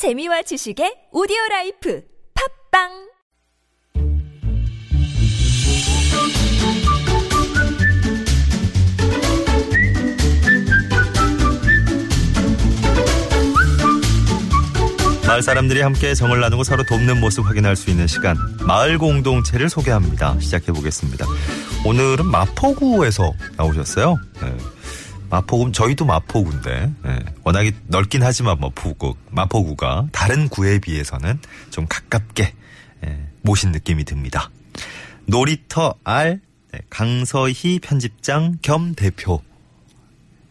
재미와 지식의 audio life 팟빵 마을 사람들이 함께 정을 나누고 서로 돕는 모습 확인할 수 있는 시간 마을 공동체를 소개합니다. 시작해 보겠습니다. 오늘은 마포구에서 나오셨어요. 네. 마포구 저희도 마포구인데 네. 워낙에 넓긴 하지만 마포구 마포구가 다른 구에 비해서는 좀 가깝게 네. 모신 느낌이 듭니다. 놀이터 R 네, 강서희 편집장 겸 대표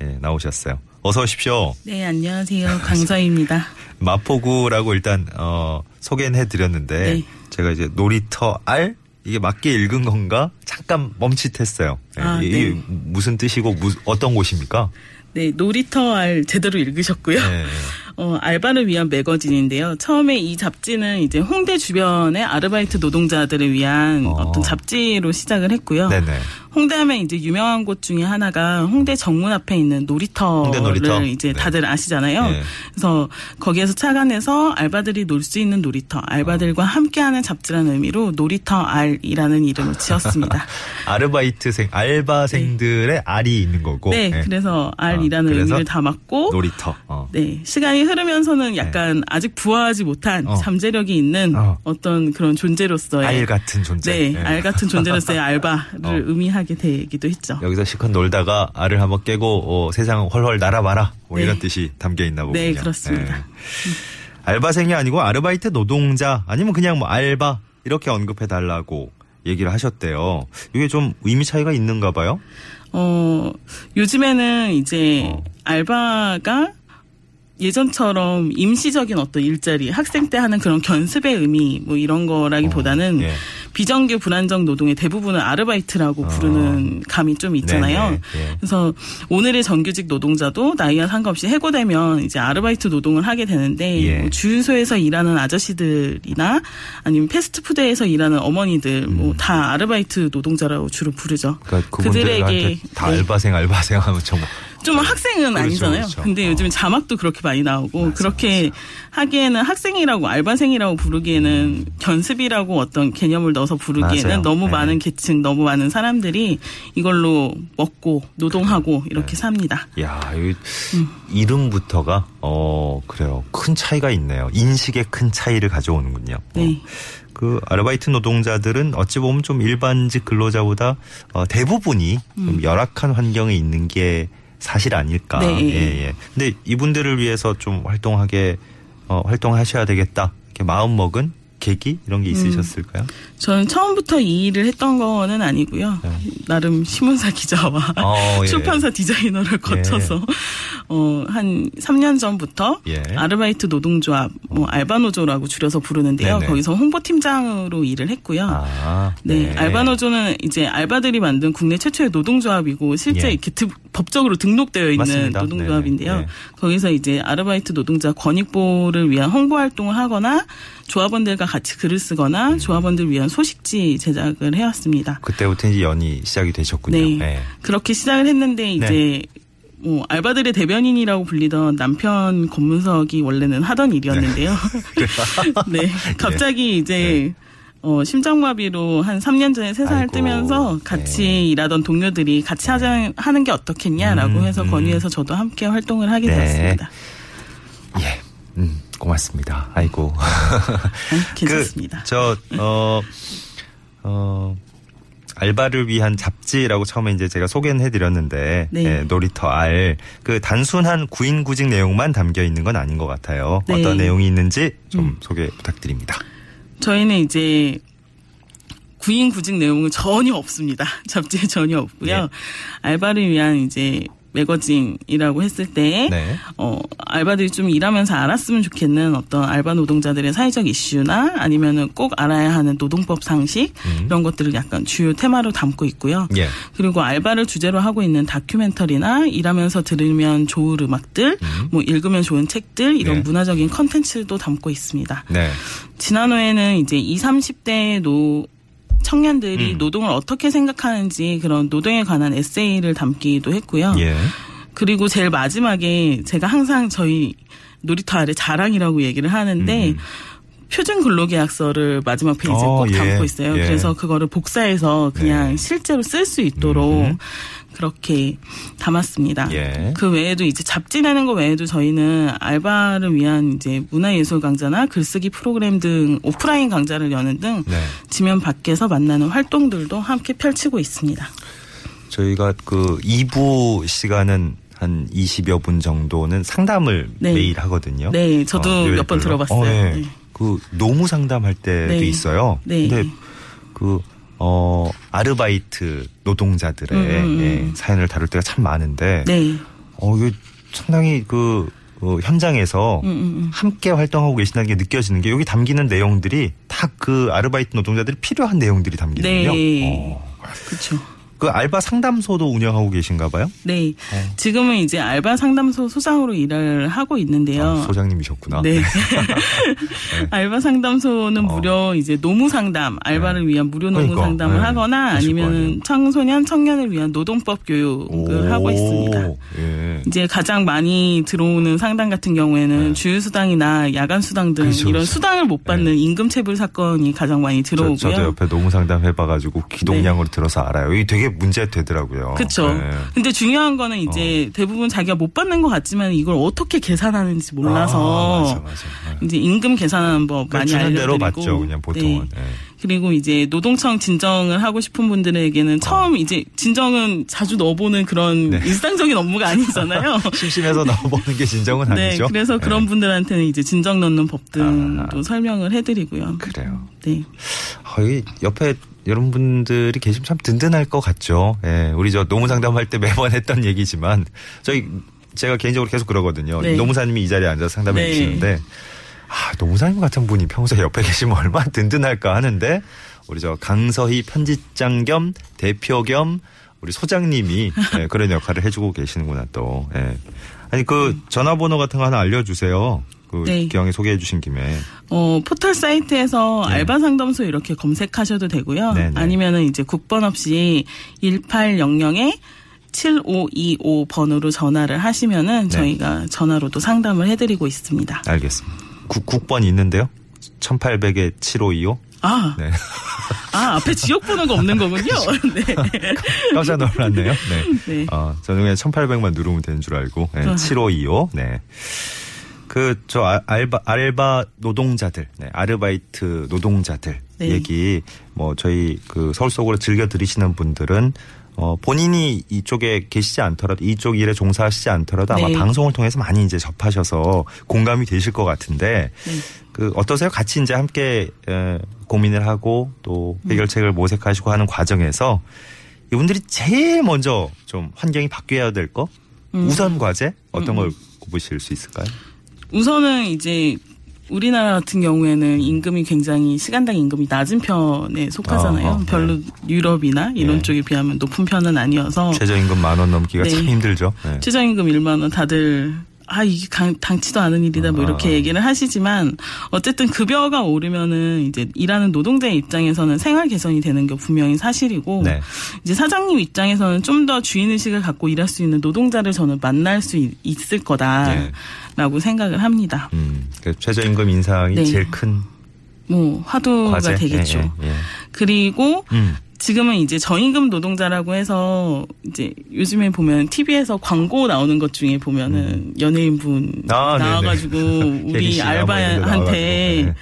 네, 나오셨어요. 어서 오십시오. 네, 안녕하세요. 강서입니다. 마포구라고 일단 어, 소개는 해드렸는데 네. 제가 이제 놀이터 R 이게 맞게 읽은 건가 잠깐 멈칫했어요. 네, 아, 이게 네. 무슨 뜻이고 무, 어떤 곳입니까? 네, 놀이터 알 제대로 읽으셨고요. 네. 어, 알바를 위한 매거진인데요. 처음에 이 잡지는 이제 홍대 주변의 아르바이트 노동자들을 위한 어. 어. 떤 잡지로 시작을 했고요. 네네. 홍대 하면 이제 유명한 곳 중에 하나가 홍대 정문 앞에 있는 놀이터를 홍대 놀이터? 이제 네. 다들 아시잖아요. 네. 그래서 거기에서 착안해서 알바들이 놀 수 있는 놀이터, 알바들과 함께하는 잡지라는 의미로 놀이터 알이라는 이름을 지었습니다. 아르바이트생 알바생들의 R이 있는 거고. 네, 네. 그래서 알이라는 어, 그래서 의미를 담았고 놀이터. 어. 네, 시간이 흐르면서는 약간 아직 부화하지 못한 네. 어. 잠재력이 있는 어. 어. 떤 그런 존재로서의 알 같은 존재. 네, 네. 알 같은 존재로서의 알바를 어. 의미하게 되기도 했죠. 여기서 실컷 놀다가 알을 한번 깨고 어, 세상 헐헐 날아봐라. 뭐 네. 이런 뜻이 담겨 있나 보군요. 네, 그렇습니다. 네. 알바생이 아니고 아르바이트 노동자 아니면 그냥 뭐 알바 이렇게 언급해 달라고 얘기를 하셨대요. 이게 좀 의미 차이가 있는가 봐요. 어, 요즘에는 이제 어. 알바가 예전처럼 임시적인 어떤 일자리, 학생 때 하는 그런 견습의 의미 뭐 이런 거라기보다는 어, 예. 비정규 불안정 노동의 대부분은 아르바이트라고 부르는 감이 좀 있잖아요. 어. 네네, 예. 그래서 오늘의 정규직 노동자도 나이와 상관없이 해고되면 이제 아르바이트 노동을 하게 되는데 예. 뭐 주유소에서 일하는 아저씨들이나 아니면 패스트푸드에서 일하는 어머니들 뭐다 아르바이트 노동자라고 주로 부르죠. 음. 그러니까 그분들한테 다 네. 알바생 알바생 하면 정말 좀 학생은 그렇죠, 아니잖아요. 그렇죠. 근데 어. 요즘 자막도 그렇게 많이 나오고 맞아, 그렇게 하기에는 학생이라고 알바생이라고 부르기에는 견습이라고 어떤 개념을 넣어서 부르기에는 맞아요. 너무 네. 많은 계층, 너무 많은 사람들이 이걸로 먹고 노동하고 이렇게 네. 삽니다. 야, 이 이름부터가 어 그래요. 큰 차이가 있네요. 인식의 큰 차이를 가져오는군요. 어. 네. 그 아르바이트 노동자들은 어찌 보면 좀 일반직 근로자보다 어, 대부분이 좀 열악한 환경에 있는 게 사실 아닐까. 네. 예, 예. 근데 이분들을 위해서 좀 활동하게 어, 활동하셔야 되겠다. 이렇게 마음 먹은 계기 이런 게 있으셨을까요? 저는 처음부터 이 일을 했던 거는 아니고요. 나름 신문사 기자와 네. 어, 예. 출판사 디자이너를 거쳐서 어, 한 3년 전부터 예. 아르바이트 노동조합, 뭐 알바노조라고 줄여서 부르는데요. 네네. 거기서 홍보팀장으로 일을 했고요. 아, 네, 알바노조는 이제 알바들이 만든 국내 최초의 노동조합이고 실제 예. 이렇게 드- 법적으로 등록되어 있는 맞습니다. 노동조합인데요. 네네. 네. 거기서 이제 아르바이트 노동자 권익보호를 위한 홍보 활동을 하거나 조합원들과 같이 글을 쓰거나 음. 조합원들 위한 소식지 제작을 해왔습니다. 그때부터 이제 연이 시작이 되셨군요. 네. 예. 그렇게 시작을 했는데 이제 뭐 알바들의 대변인이라고 불리던 남편 검문석이 원래는 하던 일이었는데요. 네. 갑자기 이제 어, 심장마비로 한 3년 전에 세상을 뜨면서 같이 네. 일하던 동료들이 같이 하자, 하는 게 어떻겠냐라고 음, 해서 음. 건의해서 저도 함께 활동을 하게 네. 되었습니다. 예. 음, 고맙습니다. 아이고. 아, 괜찮습니다. 그, 저, 어, 어, 알바를 위한 잡지라고 처음에 이제 제가 소개는 해드렸는데, 네. 예, 놀이터 알. 그 단순한 구인구직 내용만 담겨 있는 건 아닌 것 같아요. 네. 어떤 내용이 있는지 좀 음. 소개 부탁드립니다. 저희는 이제 구인 구직 내용은 전혀 없습니다. 잡지에 전혀 없고요. 예. 알바를 위한 이제 매거진이라고 했을 때, 네. 어, 알바들이 좀 일하면서 알았으면 좋겠는 어떤 알바 노동자들의 사회적 이슈나 아니면은 꼭 알아야 하는 노동법 상식 이런 것들을 약간 주요 테마로 담고 있고요. 예. 그리고 알바를 주제로 하고 있는 다큐멘터리나 일하면서 들으면 좋을 음악들, 뭐 읽으면 좋은 책들 이런 네. 문화적인 컨텐츠도 담고 있습니다. 네. 지난호에는 이제 20, 30대 노 청년들이 음. 노동을 어떻게 생각하는지 그런 노동에 관한 에세이를 담기도 했고요. 예. 그리고 제일 마지막에 제가 항상 저희 놀이터 아래 자랑이라고 얘기를 하는데 음. 표준 근로계약서를 마지막 페이지에 어, 꼭 예, 담고 있어요. 예. 그래서 그거를 복사해서 그냥 네. 실제로 쓸 수 있도록 음흠. 그렇게 담았습니다. 예. 그 외에도 이제 잡지 내는 거 외에도 저희는 알바를 위한 이제 문화예술 강좌나 글쓰기 프로그램 등 오프라인 강좌를 여는 등 네. 지면 밖에서 만나는 활동들도 함께 펼치고 있습니다. 저희가 그 2부 시간은 한 20여 분 정도는 상담을 네. 매일 하거든요. 네, 저도 요일별로. 몇번 들어봤어요. 어, 예. 네. 그 노무 상담할 때도 네. 있어요. 네. 근데 그 어, 아르바이트 노동자들의 음, 음, 예, 음. 사연을 다룰 때가 참 많은데 네. 어, 이거 상당히 그 어, 현장에서 음, 음, 음. 함께 활동하고 계신다는 게 느껴지는 게 여기 담기는 내용들이 다 그 아르바이트 노동자들이 필요한 내용들이 담기거든요. 네. 어. 그렇죠. 그 알바 상담소도 운영하고 계신가 봐요? 네. 지금은 이제 알바 상담소 소장으로 일을 하고 있는데요. 아, 소장님이셨구나. 네. 알바 상담소는 어. 무려 이제 노무 상담, 알바를 위한 무료 노무 그러니까, 상담을 네. 하거나. 아니면 청소년, 청년을 위한 노동법 교육을 하고 있습니다. 예. 이제 가장 많이 들어오는 상담 같은 경우에는 주휴수당이나 야간 수당 등 네. 그렇죠, 이런 그렇죠. 수당을 못 받는 임금 체불 사건이 가장 많이 저, 들어오고요. 저 도 옆에 노무 상담 해봐가지고 기동량으로 들어서 알아요. 이게 되게 문제 되더라고요. 그렇죠. 네. 근데 중요한 거는 이제 대부분 자기가 못 받는 것 같지만 이걸 어떻게 계산하는지 몰라서 아, 맞아, 맞아. 네. 이제 임금 계산하는 법 그러니까 많이 알려드리고 대로 받죠, 그냥 보통은. 네. 네. 그리고 이제 노동청 진정을 하고 싶은 분들에게는 처음 이제 진정은 자주 넣어보는 그런 네. 일상적인 업무가 아니잖아요. 심심해서 넣어보는 게 진정은 네, 아니죠. 그래서 그런 네. 분들한테는 이제 진정 넣는 법 등도 아. 설명을 해드리고요. 그래요. 네, 어, 이 옆에 여러분들이 계시면 참 든든할 것 같죠. 예, 우리 저 노무 상담할 때 매번 했던 얘기지만 저희 제가 개인적으로 계속 그러거든요. 네. 노무사님이 이 자리에 앉아서 상담해 네. 주시는데 아, 노무사님 같은 분이 평소에 옆에 계시면 얼마나 든든할까 하는데 우리 저 강서희 편집장 겸 대표 겸 우리 소장님이 예, 그런 역할을 해주고 계시는구나 또. 예. 아니 그 전화번호 같은 거 하나 알려주세요. 그 네. 기왕에 소개해 주신 김에. 어, 포털 사이트에서 네. 알바 상담소 이렇게 검색하셔도 되고요. 네, 네. 아니면은 이제 국번 없이 1800에 7525번으로 전화를 하시면은 네. 저희가 전화로도 상담을 해드리고 있습니다. 알겠습니다. 국, 국번 있는데요? 1800에 7525? 아, 네. 아 앞에 지역번호가 없는 거군요. 네. 깜짝 놀랐네요. 네. 네. 어, 저는 그냥 1800만 누르면 되는 줄 알고. 네, 아. 7525. 네. 그, 저, 아- 알바, 알바 노동자들, 네, 아르바이트 노동자들 네. 얘기, 뭐, 저희 그 서울 속으로 즐겨 들으시는 분들은 어, 본인이 이쪽에 계시지 않더라도 이쪽 일에 종사하시지 않더라도 아마 네. 방송을 통해서 많이 이제 접하셔서 공감이 되실 것 같은데 네. 그 어떠세요? 같이 이제 함께 에, 고민을 하고 또 해결책을 모색하시고 하는 과정에서 이분들이 제일 먼저 좀 환경이 바뀌어야 될 거 음. 우선 과제 어떤 걸 꼽으실 수 있을까요? 우선은 이제 우리나라 같은 경우에는 임금이 굉장히 시간당 임금이 낮은 편에 속하잖아요. 어, 어, 네. 별로 유럽이나 이런 네. 쪽에 비하면 높은 편은 아니어서 최저임금 만 원 넘기가 네. 참 힘들죠. 네. 최저임금 1만 원 다들 아 이게 강- 당치도 않은 일이다 뭐 이렇게 아. 얘기를 하시지만 어쨌든 급여가 오르면은 이제 일하는 노동자의 입장에서는 생활 개선이 되는 게 분명히 사실이고 네. 이제 사장님 입장에서는 좀 더 주인 의식을 갖고 일할 수 있는 노동자를 저는 만날 수 있- 네. 거다라고 생각을 합니다. 음, 그 최저임금 인상이 네. 제일 큰 뭐 화두가 과제 되겠죠. 예, 예, 예. 그리고 음. 지금은 이제 저임금 노동자라고 해서 이제 요즘에 보면 TV에서 광고 나오는 것 중에 보면은 연예인분 음. 아, 네네. 나와가지고 혜리 우리 알바한테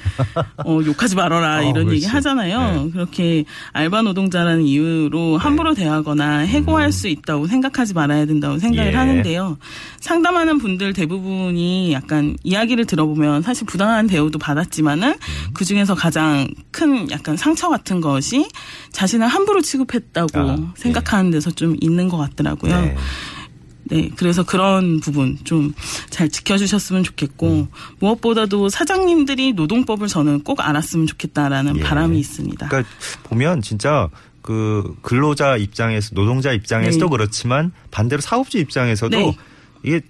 어, 욕하지 말아라 어, 이런 그렇지. 얘기 하잖아요. 네. 그렇게 알바 노동자라는 이유로 함부로 대하거나 해고할 수 있다고 생각하지 말아야 된다고 생각을 음. 예. 하는데요. 상담하는 분들 대부분이 약간 이야기를 들어보면 사실 부당한 대우도 받았지만은 음. 그 중에서 가장 큰 약간 상처 같은 것이 자신 을 함부로 취급했다고 아, 생각하는 데서 좀 있는 것 같더라고요. 네. 네, 그래서 그런 부분 좀 잘 지켜주셨으면 좋겠고 음. 무엇보다도 사장님들이 노동법을 저는 꼭 알았으면 좋겠다라는 예. 바람이 있습니다. 그러니까 보면 진짜 그 근로자 입장에서 노동자 입장에서도 네. 그렇지만 반대로 사업주 입장에서도 네. 이게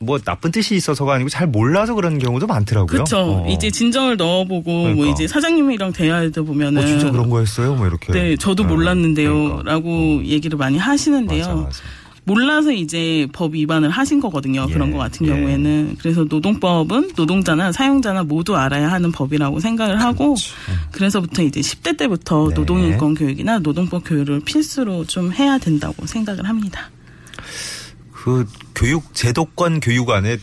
뭐 나쁜 뜻이 있어서가 아니고 잘 몰라서 그런 경우도 많더라고요. 그렇죠. 어. 이제 진정을 넣어보고 뭐 그러니까. 이제 사장님이랑 대화하다 보면은 어, 진짜 그런 거였어요? 뭐 이렇게. 네, 저도 어, 몰랐는데요. 그러니까. 라고 얘기를 많이 하시는데요. 맞아, 맞아. 몰라서 이제 법 위반을 하신 거거든요. 예, 그런 거 같은 예. 경우에는. 그래서 노동법은 노동자나 사용자나 모두 알아야 하는 법이라고 생각을 하고 그래서부터 이제 10대 때부터 네. 노동인권 교육이나 노동법 교육을 필수로 좀 해야 된다고 생각을 합니다. 그 교육 제도권 교육 안에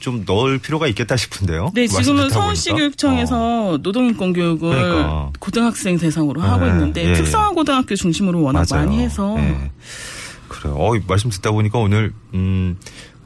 좀 넣을 필요가 있겠다 싶은데요. 네, 지금은 서울시 보니까. 어. 교육청에서 노동인권 교육을 그러니까. 고등학생 대상으로 네, 하고 있는데 예, 예. 특성화 고등학교 중심으로 워낙 맞아요. 많이 해서 예. 그래요. 어, 말씀 듣다 보니까 오늘 음,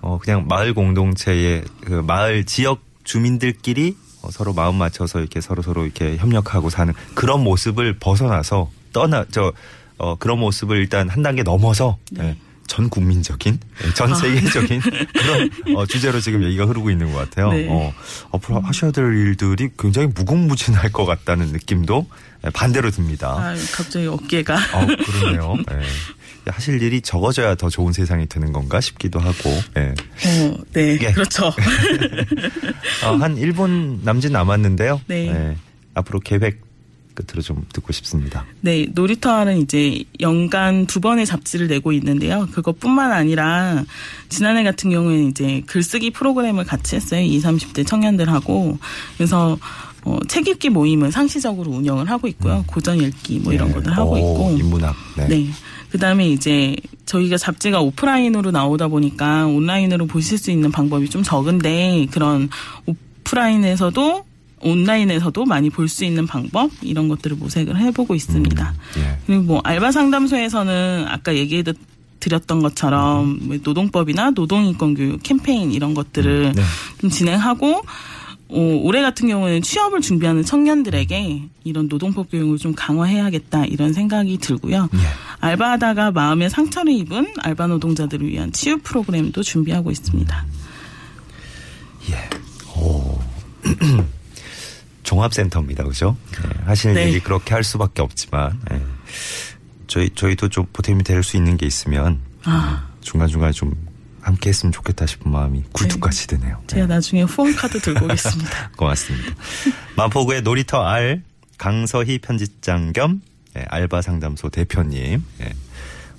어, 그냥 마을 공동체의 그 마을 지역 주민들끼리 어, 서로 마음 맞춰서 이렇게 서로 서로 이렇게 협력하고 사는 그런 모습을 벗어나서 떠나 저 어, 그런 모습을 일단 한 단계 넘어서 네. 예, 전 국민적인, 예, 전 세계적인 그런 어, 주제로 지금 얘기가 흐르고 있는 것 같아요. 네. 어, 앞으로 하셔야 될 일들이 굉장히 무궁무진할 것 같다는 느낌도 예, 반대로 듭니다. 아, 갑자기 어깨가 어, 그러네요. 예. 하실 일이 적어져야 더 좋은 세상이 되는 건가 싶기도 하고. 예. 어, 네, 예. 그렇죠. 어, 한 1분 남짓 남았는데요. 네. 예. 앞으로 계획 끝으로 좀 듣고 싶습니다. 네, 놀이터는 이제 연간 두 번의 잡지를 내고 있는데요. 그것뿐만 아니라 지난해 같은 경우에는 이제 글쓰기 프로그램을 같이 했어요. 20, 30대 청년들하고. 그래서 어, 책 읽기 모임은 상시적으로 운영을 하고 있고요. 고전 읽기 뭐 이런 예. 것들 하고 오, 있고. 인문학. 네. 네. 그 다음에 이제 저희가 잡지가 오프라인으로 나오다 보니까 온라인으로 보실 수 있는 방법이 좀 적은데 그런 오프라인에서도 온라인에서도 많이 볼 수 있는 방법 이런 것들을 모색을 해보고 있습니다. 예. 그리고 뭐 알바 상담소에서는 아까 얘기해 드렸던 것처럼 뭐 노동법이나 노동인권 교육 캠페인 이런 것들을 네. 좀 진행하고 어, 올해 같은 경우는 취업을 준비하는 청년들에게 이런 노동법 교육을 좀 강화해야겠다 이런 생각이 들고요. 예. 알바하다가 마음에 상처를 입은 알바 노동자들을 위한 치유 프로그램도 준비하고 있습니다. 오. 종합센터입니다, 그죠? 네, 하시는 네. 일이 그렇게 할 수밖에 없지만 예. 저희 저희도 좀 보탬이 될 수 있는 게 있으면 아. 중간 중간 좀 함께 했으면 좋겠다 싶은 마음이 굴뚝같이 드네요. 제가 나중에 후원 카드 들고 오겠습니다. 고맙습니다. 마포구의 놀이터 알 강서희 편집장 겸 예, 알바 상담소 대표님 예,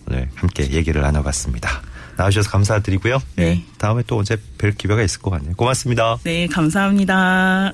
오늘 함께 얘기를 나눠봤습니다. 나와주셔서 감사드리고요. 예, 네. 다음에 또 언제 뵐 기회가 있을 것 같네요. 고맙습니다. 네, 감사합니다.